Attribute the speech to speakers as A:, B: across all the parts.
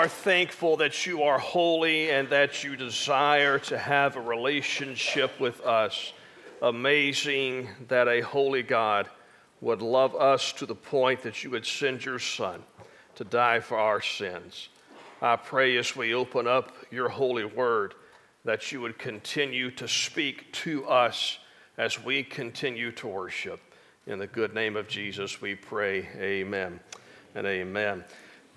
A: are thankful that you are holy and that you desire to have a relationship with us. Amazing that a holy God would love us to the point that you would send your Son to die for our sins. I pray as we open up your holy word that you would continue to speak to us as we continue to worship. In the good name of Jesus, we pray. Amen and amen.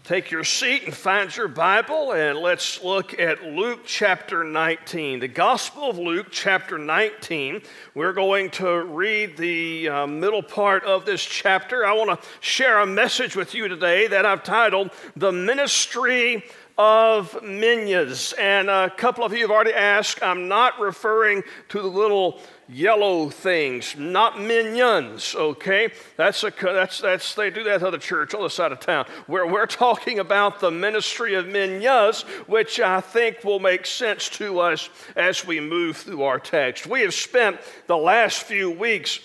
A: Take your seat and find your Bible, and let's look at Luke chapter 19. The Gospel of Luke chapter 19. We're going to read the uh, middle part of this chapter. I want to share a message with you today that I've titled The Ministry of Minas. And a couple of you have already asked, I'm not referring to the little yellow things, not minions, okay? That's a, that's, that's, they do that to the church on the side of town. Where we're talking about the ministry of minas, which I think will make sense to us as we move through our text. We have spent the last few weeks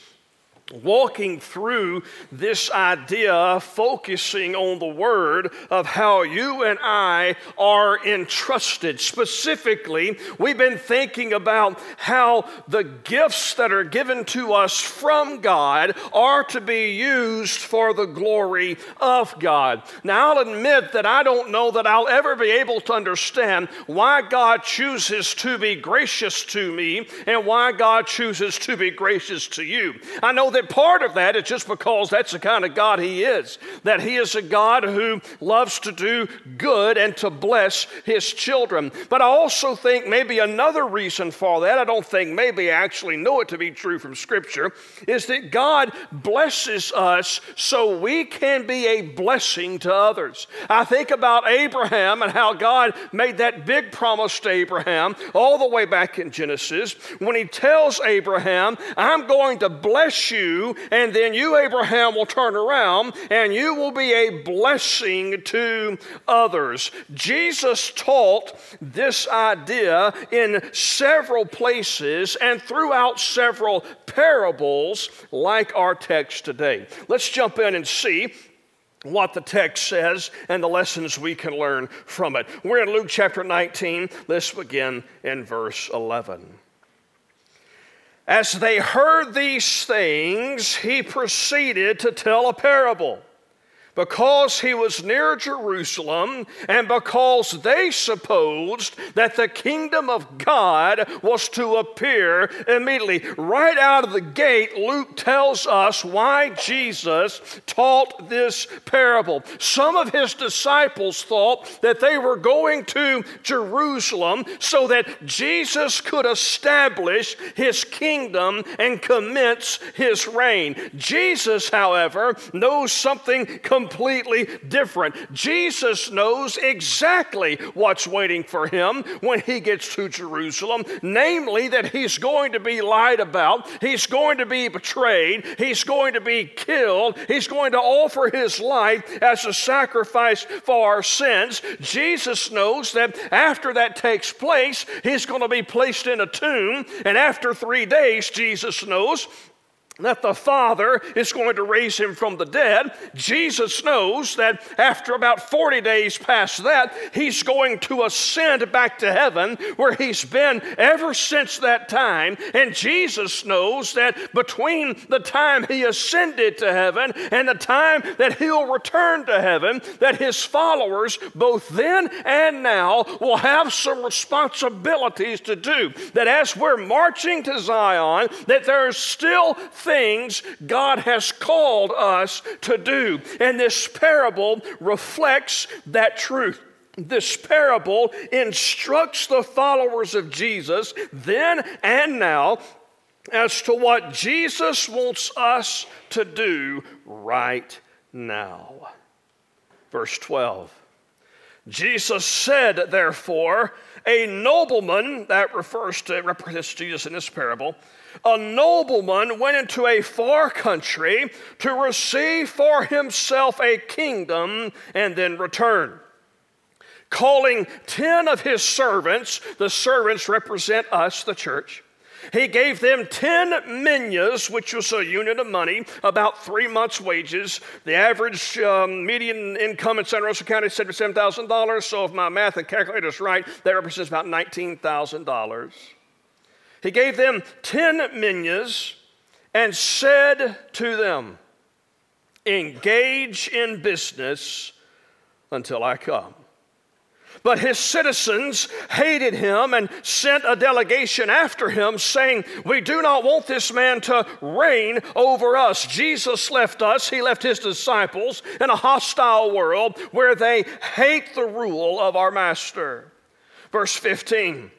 A: walking through this idea, focusing on the word of how you and I are entrusted. Specifically, we've been thinking about how the gifts that are given to us from God are to be used for the glory of God. Now, I'll admit that I don't know that I'll ever be able to understand why God chooses to be gracious to me and why God chooses to be gracious to you. I know that that part of that is just because that's the kind of God He is. That He is a God who loves to do good and to bless His children. But I also think maybe another reason for that, I don't think maybe I actually know it to be true from Scripture, is that God blesses us so we can be a blessing to others. I think about Abraham and how God made that big promise to Abraham all the way back in Genesis when He tells Abraham, I'm going to bless you you, and then you, Abraham, will turn around and you will be a blessing to others. Jesus taught this idea in several places and throughout several parables, like our text today. Let's jump in and see what the text says and the lessons we can learn from it. We're in Luke chapter 19. Let's begin in verse 11. As they heard these things, he proceeded to tell a parable because he was near Jerusalem and because they supposed that the kingdom of God was to appear immediately. Right out of the gate, Luke tells us why Jesus taught this parable. Some of his disciples thought that they were going to Jerusalem so that Jesus could establish his kingdom and commence his reign. Jesus, however, knows something completely completely different. Jesus knows exactly what's waiting for him when he gets to Jerusalem, namely that he's going to be lied about, he's going to be betrayed, he's going to be killed, he's going to offer his life as a sacrifice for our sins. Jesus knows that after that takes place, he's going to be placed in a tomb, and after three days, Jesus knows that the Father is going to raise him from the dead. Jesus knows that after about 40 days past that, he's going to ascend back to heaven where he's been ever since that time. And Jesus knows that between the time he ascended to heaven and the time that he'll return to heaven, that his followers, both then and now, will have some responsibilities to do. That as we're marching to Zion, that there's still things God has called us to do. And this parable reflects that truth. This parable instructs the followers of Jesus then and now as to what Jesus wants us to do right now. Verse 12 Jesus said, therefore, a nobleman, that refers to, represents Jesus in this parable, a nobleman went into a far country to receive for himself a kingdom and then return. Calling ten of his servants, the servants represent us, the church He gave them 10 minas, which was a unit of money, about three months' wages. The average um, median income in Santa Rosa County is $77,000. So, if my math and calculator is right, that represents about $19,000. He gave them 10 minas and said to them, Engage in business until I come. But his citizens hated him and sent a delegation after him, saying, We do not want this man to reign over us. Jesus left us, he left his disciples in a hostile world where they hate the rule of our master. Verse 15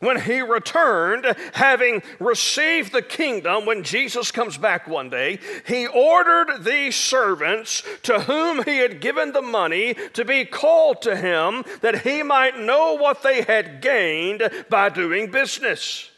A: when he returned, having received the kingdom, when Jesus comes back one day, he ordered these servants to whom he had given the money to be called to him that he might know what they had gained by doing business.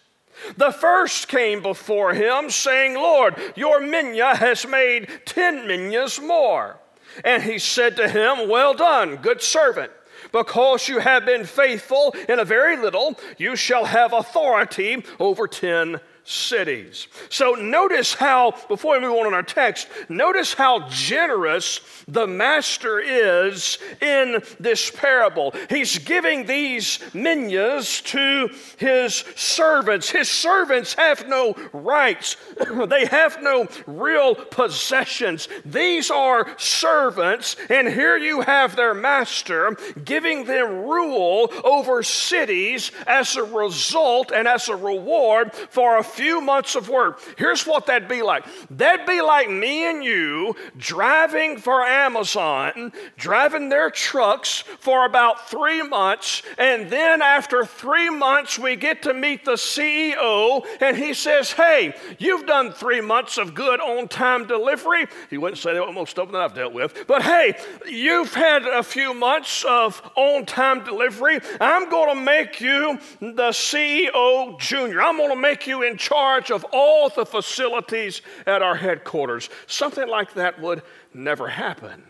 A: The first came before him, saying, Lord, your minya has made ten minyas more. And he said to him, Well done, good servant. Because you have been faithful in a very little, you shall have authority over ten cities. So notice how, before we move on in our text, notice how generous the master is in this parable. He's giving these minas to his servants. His servants have no rights, they have no real possessions. These are servants, and here you have their master giving them rule over cities as a result and as a reward for a few months of work. Here's what that'd be like that'd be like me and you driving for Amazon, driving their trucks for about three months, and then after three months, we get to meet the CEO, and he says, Hey, you've done three months of good on time delivery. He wouldn't say that with most stuff that I've dealt with, but hey, you've had a few months of on time delivery. I'm going to make you the CEO junior. I'm going to make you in charge of all the facilities at our headquarters. Something like that would never happen.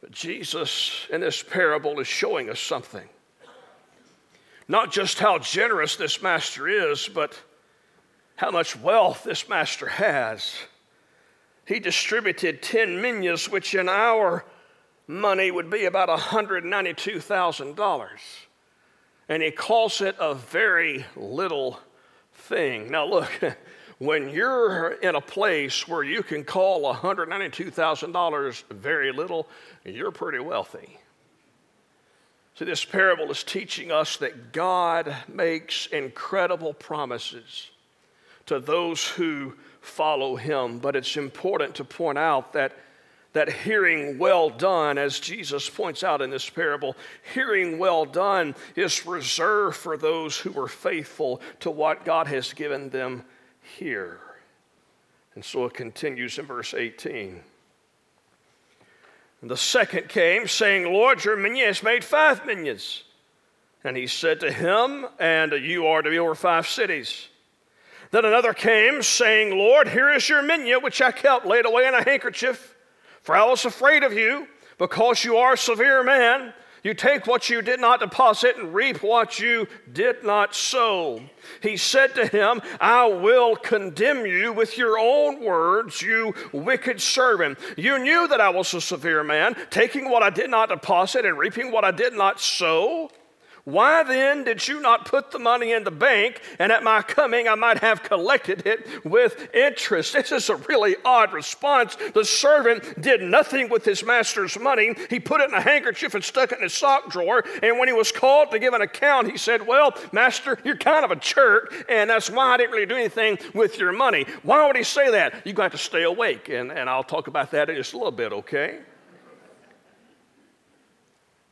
A: But Jesus, in this parable, is showing us something. Not just how generous this master is, but how much wealth this master has. He distributed 10 minas, which in our money would be about $192,000. And he calls it a very little thing. Now, look, when you're in a place where you can call $192,000 very little, you're pretty wealthy. See, this parable is teaching us that God makes incredible promises to those who follow Him. But it's important to point out that that hearing well done, as Jesus points out in this parable, hearing well done is reserved for those who are faithful to what God has given them here. And so it continues in verse 18. And the second came, saying, Lord, your mina has made five minas. And he said to him, And you are to be over five cities. Then another came, saying, Lord, here is your mina, which I kept laid away in a handkerchief. For I was afraid of you, because you are a severe man. You take what you did not deposit and reap what you did not sow. He said to him, I will condemn you with your own words, you wicked servant. You knew that I was a severe man, taking what I did not deposit and reaping what I did not sow. Why then did you not put the money in the bank, and at my coming I might have collected it with interest? This is a really odd response. The servant did nothing with his master's money. He put it in a handkerchief and stuck it in his sock drawer. And when he was called to give an account, he said, Well, master, you're kind of a jerk, and that's why I didn't really do anything with your money. Why would he say that? You've got to stay awake, and, and I'll talk about that in just a little bit, okay?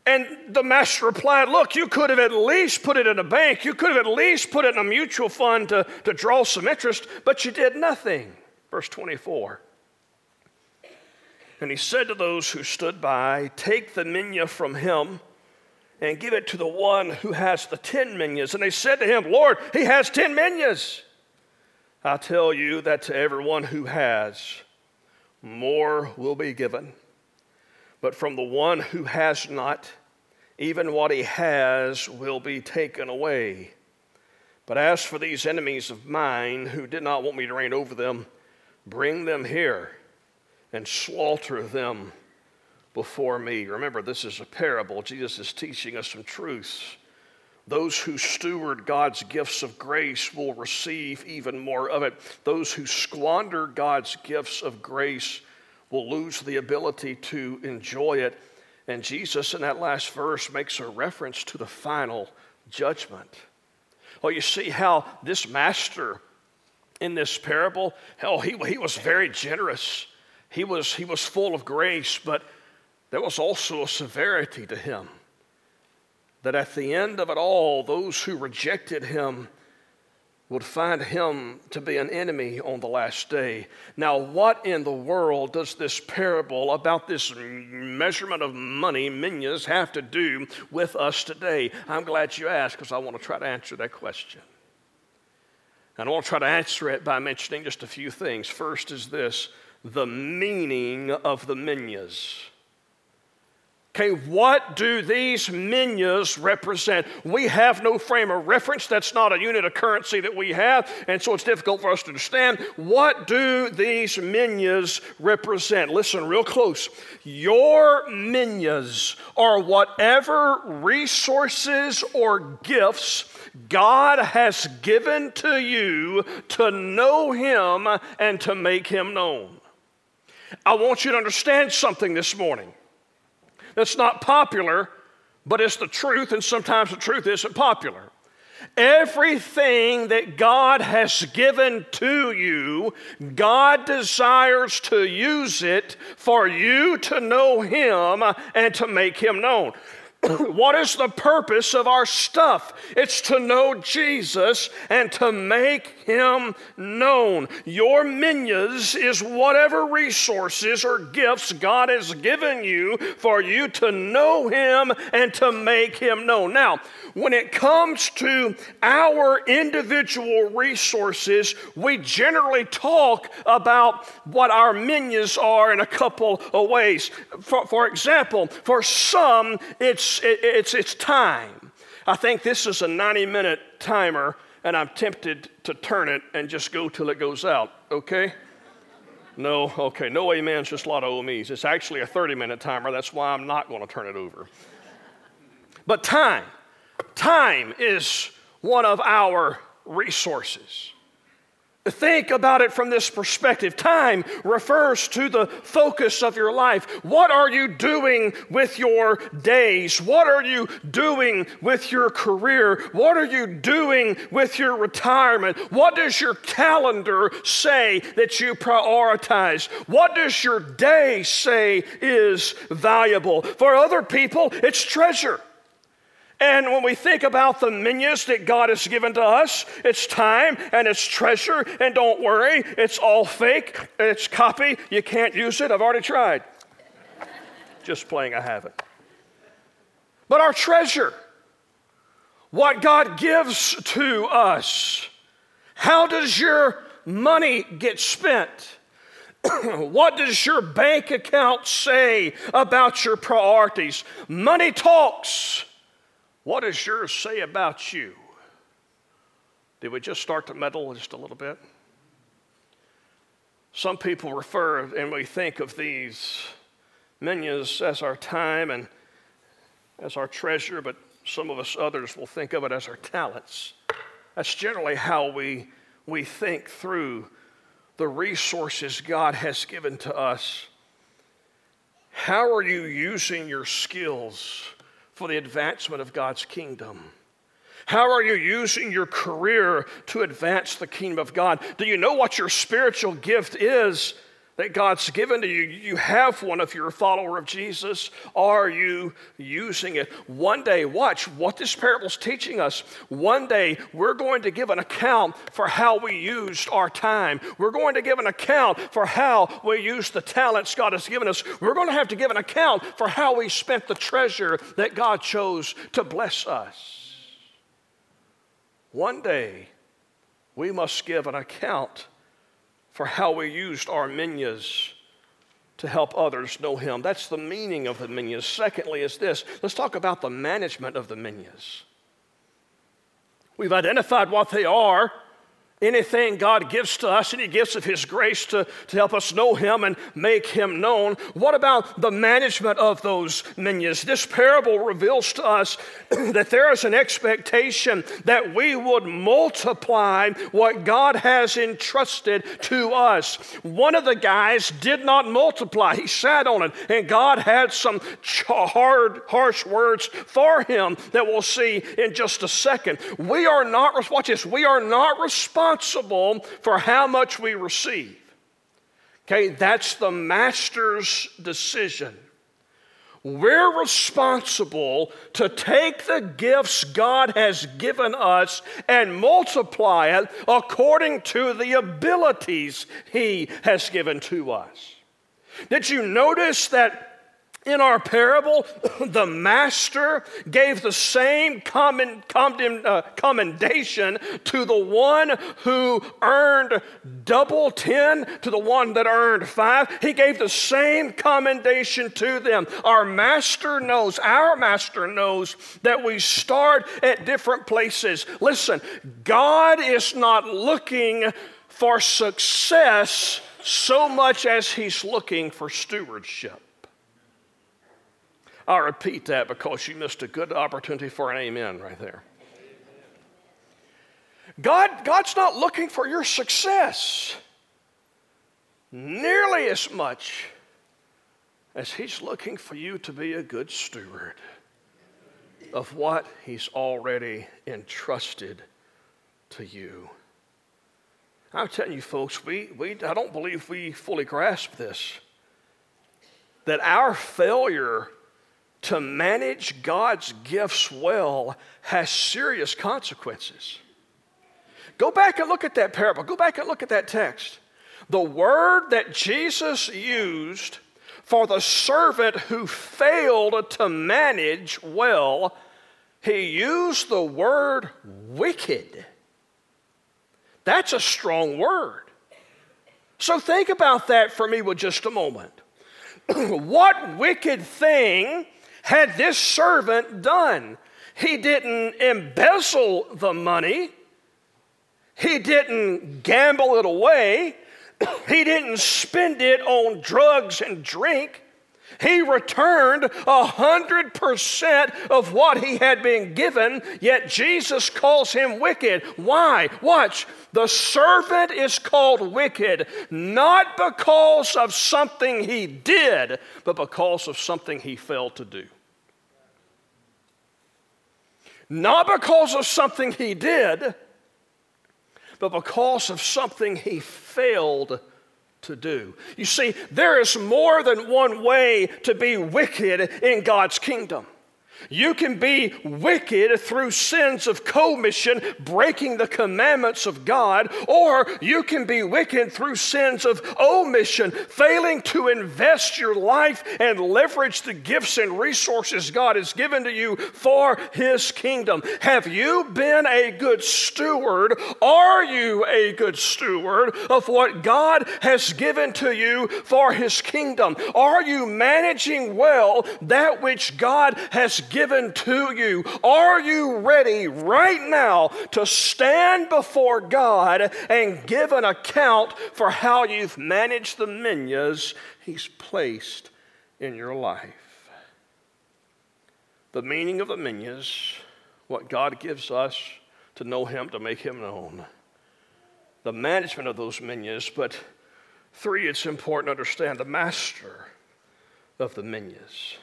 A: And the master replied, Look, you could have at least put it in a bank. You could have at least put it in a mutual fund to, to draw some interest, but you did nothing. Verse 24. And he said to those who stood by, Take the mina from him and give it to the one who has the ten minas. And they said to him, Lord, he has ten minas. I tell you that to everyone who has, more will be given but from the one who has not, even what he has will be taken away. But as for these enemies of mine who did not want me to reign over them, bring them here and slaughter them before me. Remember, this is a parable. Jesus is teaching us some truths. Those who steward God's gifts of grace will receive even more of it. Those who squander God's gifts of grace will lose the ability to enjoy it. And Jesus, in that last verse, makes a reference to the final judgment. Well, you see how this master in this parable, hell, he, he was very generous. He was, he was full of grace, but there was also a severity to him. That at the end of it all, those who rejected him would find him to be an enemy on the last day. Now, what in the world does this parable about this measurement of money, minas, have to do with us today? I'm glad you asked because I want to try to answer that question. And I want to try to answer it by mentioning just a few things. First is this the meaning of the minas. Okay, what do these minyas represent? We have no frame of reference. That's not a unit of currency that we have, and so it's difficult for us to understand. What do these minyas represent? Listen real close. Your minyas are whatever resources or gifts God has given to you to know Him and to make Him known. I want you to understand something this morning that's not popular, but it's the truth, and sometimes the truth isn't popular. Everything that God has given to you, God desires to use it for you to know Him and to make Him known. what is the purpose of our stuff? It's to know Jesus and to make him known. Your minas is whatever resources or gifts God has given you for you to know him and to make him known. Now, when it comes to our individual resources, we generally talk about what our minas are in a couple of ways. For, for example, for some, it's it's, it's, time. I think this is a 90 minute timer, and I'm tempted to turn it and just go till it goes out, okay? No, okay, no amens, just a lot of OMEs. It's actually a 30 minute timer, that's why I'm not going to turn it over. But time, time is one of our resources. Think about it from this perspective. Time refers to the focus of your life. What are you doing with your days? What are you doing with your career? What are you doing with your retirement? What does your calendar say that you prioritize? What does your day say is valuable? For other people, it's treasure. And when we think about the minas that God has given to us, it's time and it's treasure. And don't worry, it's all fake, it's copy. You can't use it. I've already tried. Just playing, I haven't. But our treasure, what God gives to us, how does your money get spent? what does your bank account say about your priorities? Money talks. What does yours say about you? Did we just start to meddle just a little bit? Some people refer and we think of these minas as our time and as our treasure, but some of us others will think of it as our talents. That's generally how we, we think through the resources God has given to us. How are you using your skills? For the advancement of God's kingdom? How are you using your career to advance the kingdom of God? Do you know what your spiritual gift is that God's given to you? You have one if you're a follower of Jesus. Are you using it? One day, watch what this parable is teaching us. One day, we're going to give an account for how we used our time. We're going to give an account for how we used the talents God has given us. We're going to have to give an account for how we spent the treasure that God chose to bless us. One day, we must give an account for how we used our minas to help others know Him. That's the meaning of the minas. Secondly, is this let's talk about the management of the minas. We've identified what they are. Anything God gives to us, any gifts of His grace to, to help us know Him and make Him known. What about the management of those minions? This parable reveals to us that there is an expectation that we would multiply what God has entrusted to us. One of the guys did not multiply, he sat on it, and God had some hard, harsh words for him that we'll see in just a second. We are not, watch this, we are not responsible responsible for how much we receive. Okay, that's the master's decision. We're responsible to take the gifts God has given us and multiply it according to the abilities He has given to us. Did you notice that in our parable, the master gave the same uh, commendation to the one who earned double 10 to the one that earned five. He gave the same commendation to them. Our master knows, our master knows that we start at different places. Listen, God is not looking for success so much as He's looking for stewardship. I'll repeat that because you missed a good opportunity for an amen right there. God, God's not looking for your success nearly as much as He's looking for you to be a good steward of what He's already entrusted to you. I'm telling you, folks, we, we, I don't believe we fully grasp this. That our failure to manage God's gifts well has serious consequences. Go back and look at that parable. Go back and look at that text. The word that Jesus used for the servant who failed to manage well, he used the word wicked. That's a strong word. So think about that for me with just a moment. what wicked thing had this servant done? He didn't embezzle the money, he didn't gamble it away, he didn't spend it on drugs and drink. He returned a hundred percent of what he had been given, yet Jesus calls him wicked. Why? Watch. The servant is called wicked not because of something he did, but because of something he failed to do. Not because of something he did, but because of something he failed to do. You see, there is more than one way to be wicked in God's kingdom. You can be wicked through sins of commission, breaking the commandments of God, or you can be wicked through sins of omission, failing to invest your life and leverage the gifts and resources God has given to you for His kingdom. Have you been a good steward? Are you a good steward of what God has given to you for His kingdom? Are you managing well that which God has given to you. Are you ready right now to stand before God and give an account for how you've managed the minas He's placed in your life? The meaning of the minas, what God gives us to know Him, to make Him known. The management of those minas, but three, it's important to understand the master of the minas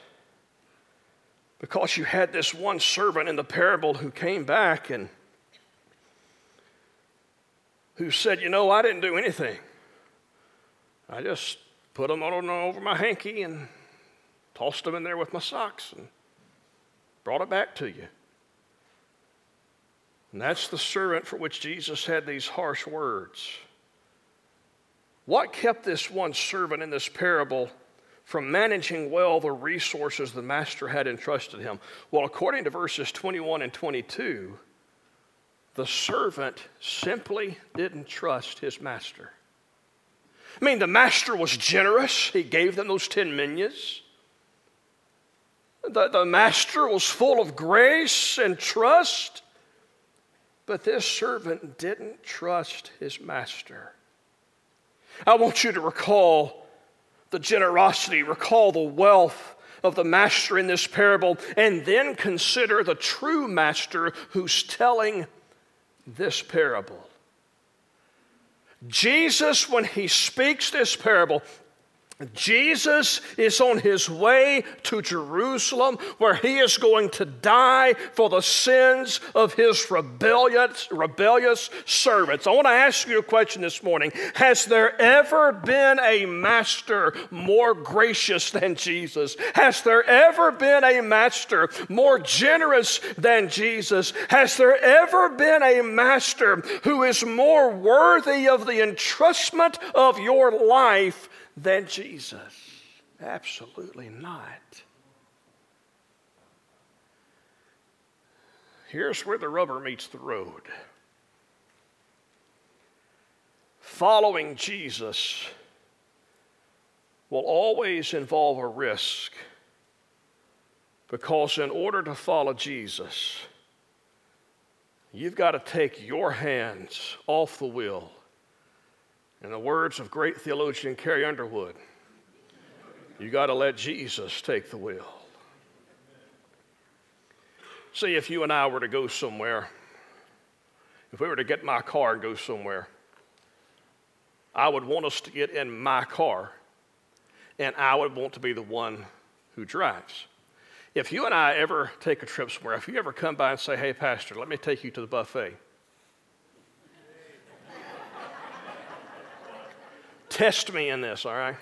A: because you had this one servant in the parable who came back and who said, You know, I didn't do anything. I just put them on over my hanky and tossed them in there with my socks and brought it back to you. And that's the servant for which Jesus had these harsh words. What kept this one servant in this parable from managing well the resources the master had entrusted him? Well, according to verses 21 and 22, the servant simply didn't trust his master. I mean, the master was generous, he gave them those 10 minas. The, the master was full of grace and trust. But this servant didn't trust his master. I want you to recall the generosity, recall the wealth of the master in this parable, and then consider the true master who's telling this parable. Jesus, when he speaks this parable, Jesus is on his way to Jerusalem where he is going to die for the sins of his rebellious, rebellious servants. I want to ask you a question this morning. Has there ever been a master more gracious than Jesus? Has there ever been a master more generous than Jesus? Has there ever been a master who is more worthy of the entrustment of your life than Jesus? Absolutely not. Here's where the rubber meets the road. Following Jesus will always involve a risk because, in order to follow Jesus, you've got to take your hands off the wheel in the words of great theologian Carrie Underwood, you got to let Jesus take the wheel. See, if you and I were to go somewhere, if we were to get my car and go somewhere, I would want us to get in my car, and I would want to be the one who drives. If you and I ever take a trip somewhere, if you ever come by and say, Hey, Pastor, let me take you to the buffet, Test me in this, all right?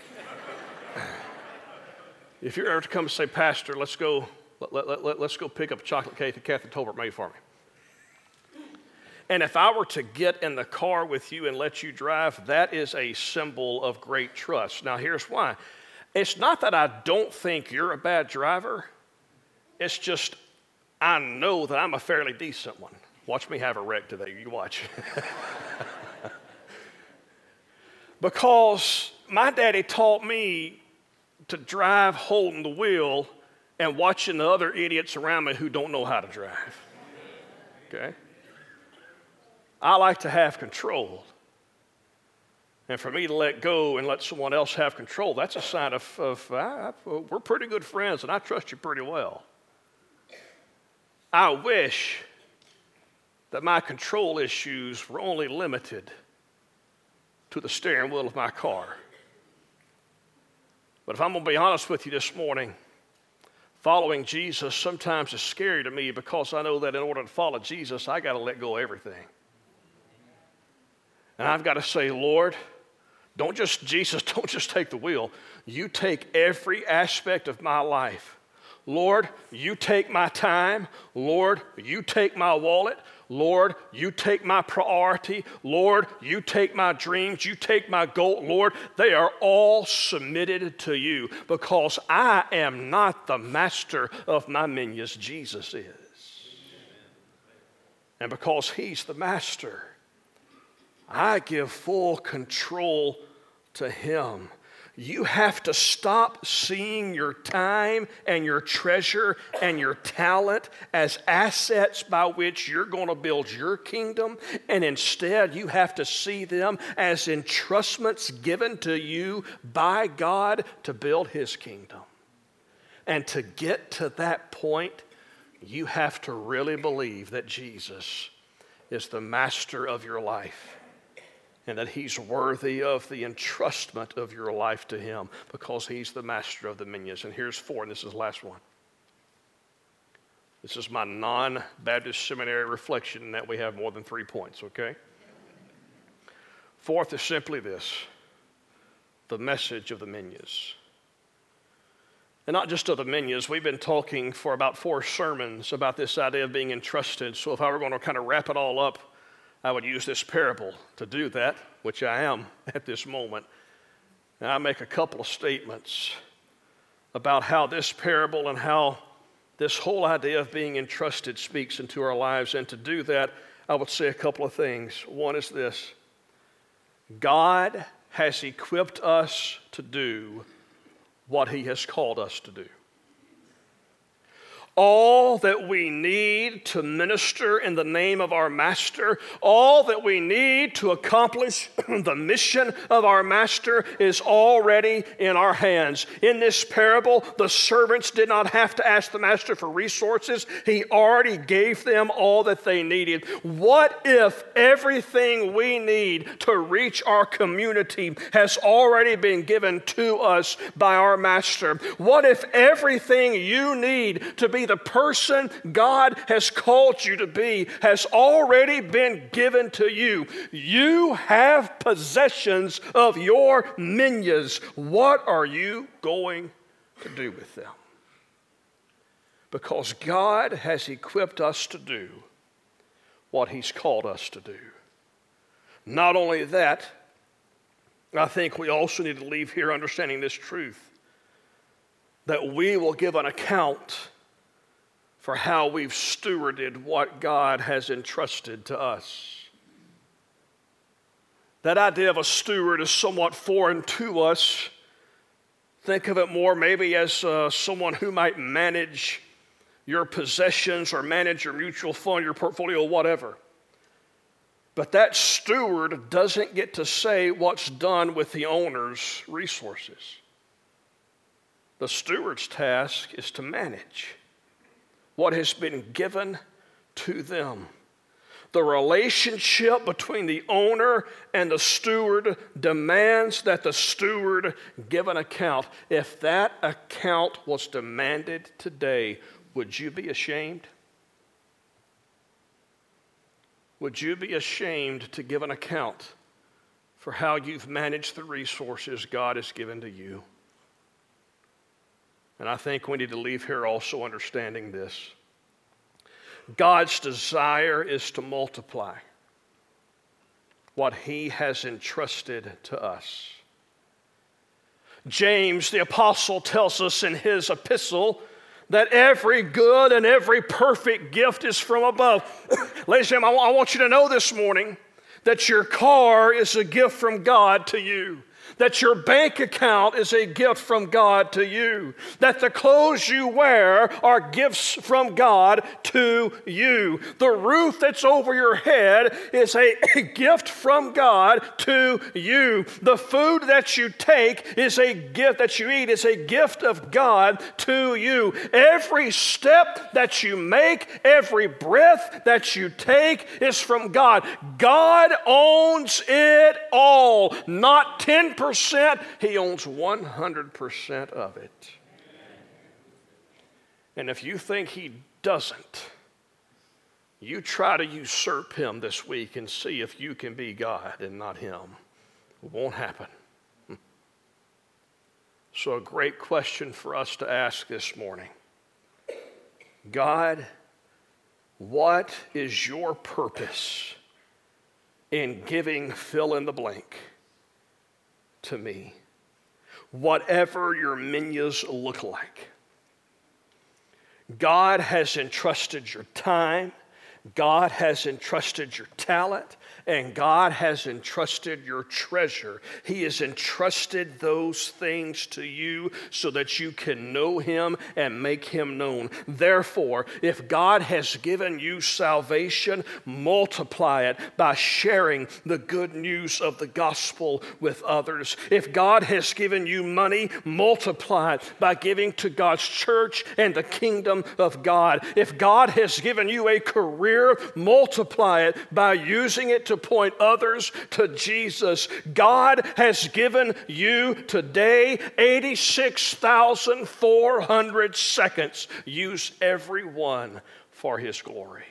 A: if you're ever to come and say, Pastor, let's go, let, let, let, let's go pick up a chocolate cake that Kathy Tolbert made for me. And if I were to get in the car with you and let you drive, that is a symbol of great trust. Now, here's why it's not that I don't think you're a bad driver, it's just I know that I'm a fairly decent one. Watch me have a wreck today. You watch. because my daddy taught me to drive holding the wheel and watching the other idiots around me who don't know how to drive. Okay? I like to have control. And for me to let go and let someone else have control, that's a sign of, of we're pretty good friends and I trust you pretty well. I wish that my control issues were only limited to the steering wheel of my car. But if I'm going to be honest with you this morning, following Jesus sometimes is scary to me because I know that in order to follow Jesus, I got to let go of everything. And I've got to say, Lord, don't just, Jesus, don't just take the wheel. You take every aspect of my life. Lord, you take my time. Lord, you take my wallet. Lord, you take my priority. Lord, you take my dreams. You take my goal. Lord, they are all submitted to you because I am not the master of my menus. Jesus is. And because He's the master, I give full control to Him. You have to stop seeing your time and your treasure and your talent as assets by which you're going to build your kingdom. And instead, you have to see them as entrustments given to you by God to build His kingdom. And to get to that point, you have to really believe that Jesus is the master of your life and that He's worthy of the entrustment of your life to Him because He's the master of the minions. And here's four, and this is the last one. This is my non Baptist seminary reflection that we have more than three points, okay? Fourth is simply this the message of the minions. And not just of the minions, we've been talking for about four sermons about this idea of being entrusted. So if I were going to kind of wrap it all up, I would use this parable to do that, which I am at this moment. And I make a couple of statements about how this parable and how this whole idea of being entrusted speaks into our lives. And to do that, I would say a couple of things. One is this God has equipped us to do what He has called us to do. All that we need to minister in the name of our Master, all that we need to accomplish the mission of our Master is already in our hands. In this parable, the servants did not have to ask the Master for resources, He already gave them all that they needed. What if everything we need to reach our community has already been given to us by our Master? What if everything you need to be the person God has called you to be has already been given to you. You have possessions of your minions. What are you going to do with them? Because God has equipped us to do what He's called us to do. Not only that, I think we also need to leave here understanding this truth that we will give an account for how we've stewarded what God has entrusted to us. That idea of a steward is somewhat foreign to us. Think of it more maybe as uh, someone who might manage your possessions or manage your mutual fund, your portfolio, whatever. But that steward doesn't get to say what's done with the owner's resources. The steward's task is to manage what has been given to them. The relationship between the owner and the steward demands that the steward give an account. If that account was demanded today, would you be ashamed? Would you be ashamed to give an account for how you've managed the resources God has given to you? And I think we need to leave here also understanding this God's desire is to multiply what He has entrusted to us. James, the apostle, tells us in his epistle that every good and every perfect gift is from above. Ladies and gentlemen, I want you to know this morning that your car is a gift from God to you that your bank account is a gift from God to you, that the clothes you wear are gifts from God to you. The roof that's over your head is a, a gift from God to you. The food that you take is a gift that you eat is a gift of God to you. Every step that you make, every breath that you take is from God. God owns it all, not 10% 10%, he owns 100% of it. And if you think he doesn't, you try to usurp him this week and see if you can be God and not him. It won't happen. So, a great question for us to ask this morning God, what is your purpose in giving fill in the blank? To me, whatever your minyas look like. God has entrusted your time, God has entrusted your talent, and God has entrusted your treasure. He has entrusted those things to you so that you can know Him and make Him known. Therefore, if God has given you salvation, multiply it by sharing the good news of the gospel with others. If God has given you money, multiply it by giving to God's church and the kingdom of God. If God has given you a career, multiply it by using it to point others to Jesus. God has given you today 86,400 seconds. Use every one for His glory.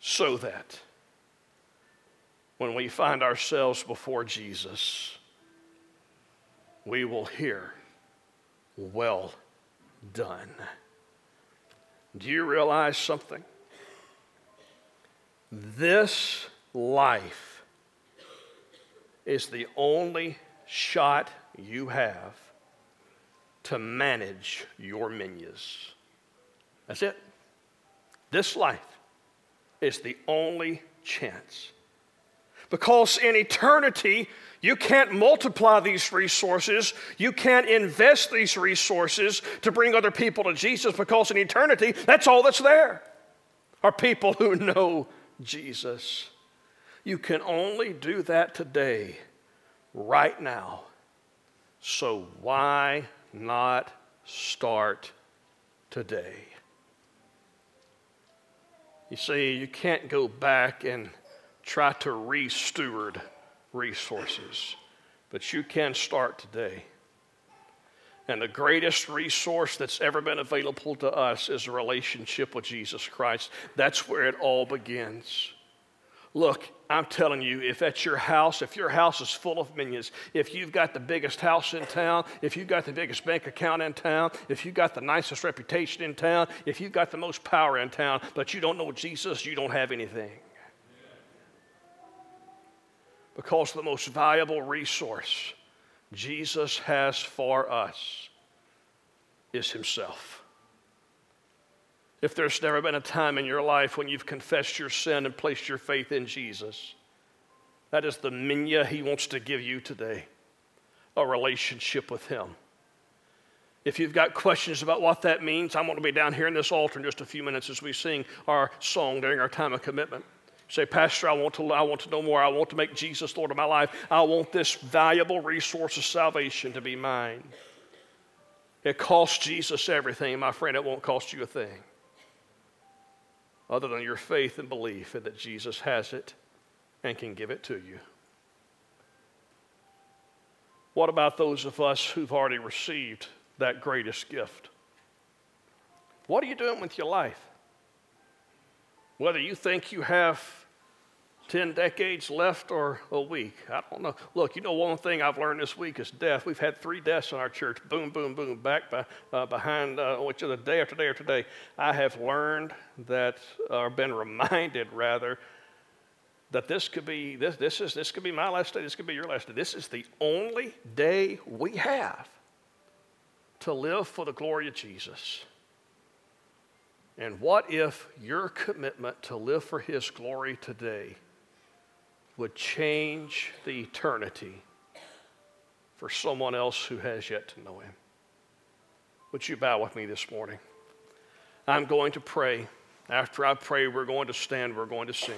A: So that when we find ourselves before Jesus, we will hear, Well done. Do you realize something? This life is the only shot you have to manage your minions. That's it. This life is the only chance. Because in eternity, you can't multiply these resources. You can't invest these resources to bring other people to Jesus because in eternity, that's all that's there are people who know Jesus. You can only do that today, right now. So why not start today? You see, you can't go back and try to re steward resources, but you can start today. And the greatest resource that's ever been available to us is a relationship with Jesus Christ. That's where it all begins. Look, I'm telling you, if at your house, if your house is full of minas, if you've got the biggest house in town, if you've got the biggest bank account in town, if you've got the nicest reputation in town, if you've got the most power in town, but you don't know Jesus, you don't have anything. Because the most valuable resource Jesus has for us is Himself. If there's never been a time in your life when you've confessed your sin and placed your faith in Jesus, that is the mina He wants to give you today a relationship with Him. If you've got questions about what that means, I'm going to be down here in this altar in just a few minutes as we sing our song during our time of commitment. Say, Pastor, I want, to, I want to know more. I want to make Jesus Lord of my life. I want this valuable resource of salvation to be mine. It costs Jesus everything, my friend. It won't cost you a thing other than your faith and belief in that Jesus has it and can give it to you. What about those of us who've already received that greatest gift? What are you doing with your life? Whether you think you have 10 decades left or a week, I don't know. Look, you know, one thing I've learned this week is death. We've had three deaths in our church boom, boom, boom, back by, uh, behind, uh, is a day after day after day. I have learned that, or been reminded rather, that this could be this, this is this could be my last day this could be your last day this is the only day we have to live for the glory of jesus and what if your commitment to live for His glory today would change the eternity for someone else who has yet to know Him? Would you bow with me this morning? I'm going to pray. After I pray, we're going to stand, we're going to sing.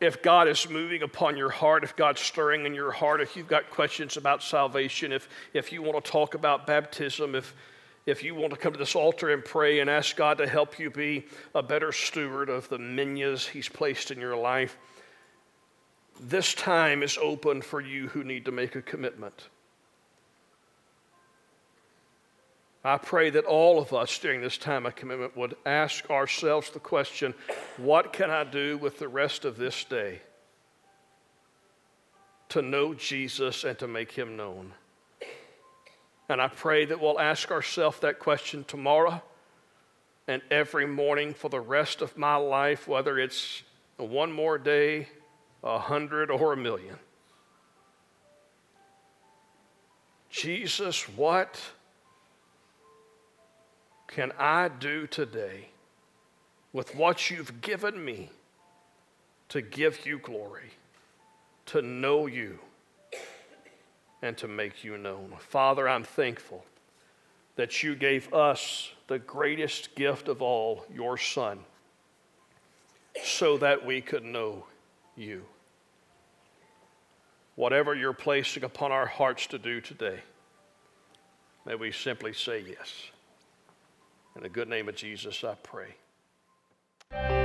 A: If God is moving upon your heart, if God's stirring in your heart, if you've got questions about salvation, if, if you want to talk about baptism, if, if you want to come to this altar and pray and ask God to help you be a better steward of the minas He's placed in your life, this time is open for you who need to make a commitment. I pray that all of us during this time of commitment would ask ourselves the question what can I do with the rest of this day to know Jesus and to make him known? And I pray that we'll ask ourselves that question tomorrow and every morning for the rest of my life, whether it's one more day, a hundred, or a million. Jesus, what can I do today with what you've given me to give you glory, to know you? And to make you known. Father, I'm thankful that you gave us the greatest gift of all, your Son, so that we could know you. Whatever you're placing upon our hearts to do today, may we simply say yes. In the good name of Jesus, I pray.